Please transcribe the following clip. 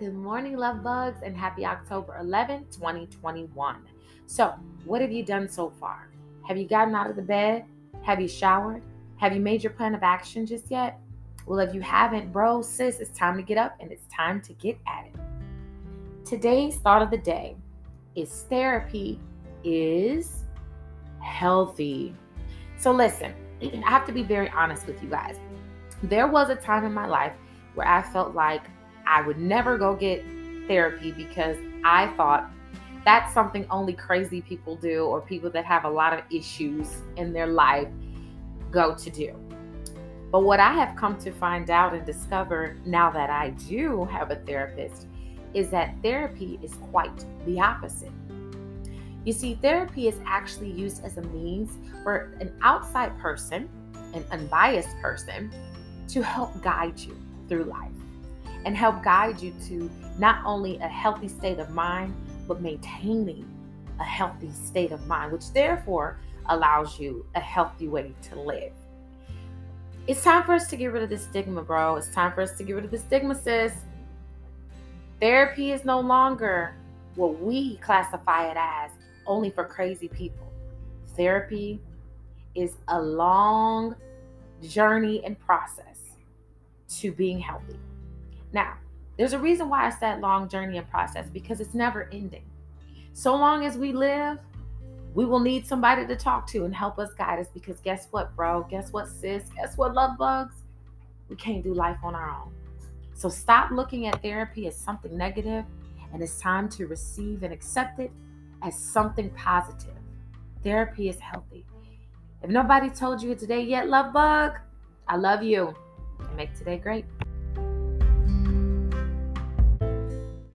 Good morning, love bugs, and happy October 11, 2021. So, what have you done so far? Have you gotten out of the bed? Have you showered? Have you made your plan of action just yet? Well, if you haven't, bro, sis, it's time to get up and it's time to get at it. Today's thought of the day is therapy is healthy. So, listen, I have to be very honest with you guys. There was a time in my life where I felt like I would never go get therapy because I thought that's something only crazy people do or people that have a lot of issues in their life go to do. But what I have come to find out and discover now that I do have a therapist is that therapy is quite the opposite. You see, therapy is actually used as a means for an outside person, an unbiased person, to help guide you through life and help guide you to not only a healthy state of mind, but maintaining a healthy state of mind, which therefore allows you a healthy way to live. It's time for us to get rid of the stigma, bro. It's time for us to get rid of the stigma, sis. Therapy is no longer what we classify it as only for crazy people. Therapy is a long journey and process to being healthy. Now, there's a reason why I said long journey and process because it's never ending. So long as we live, we will need somebody to talk to and help us guide us because guess what, bro? Guess what, sis? Guess what, love bugs? We can't do life on our own. So stop looking at therapy as something negative and it's time to receive and accept it as something positive. Therapy is healthy. If nobody told you today yet, love bug, I love you. And make today great.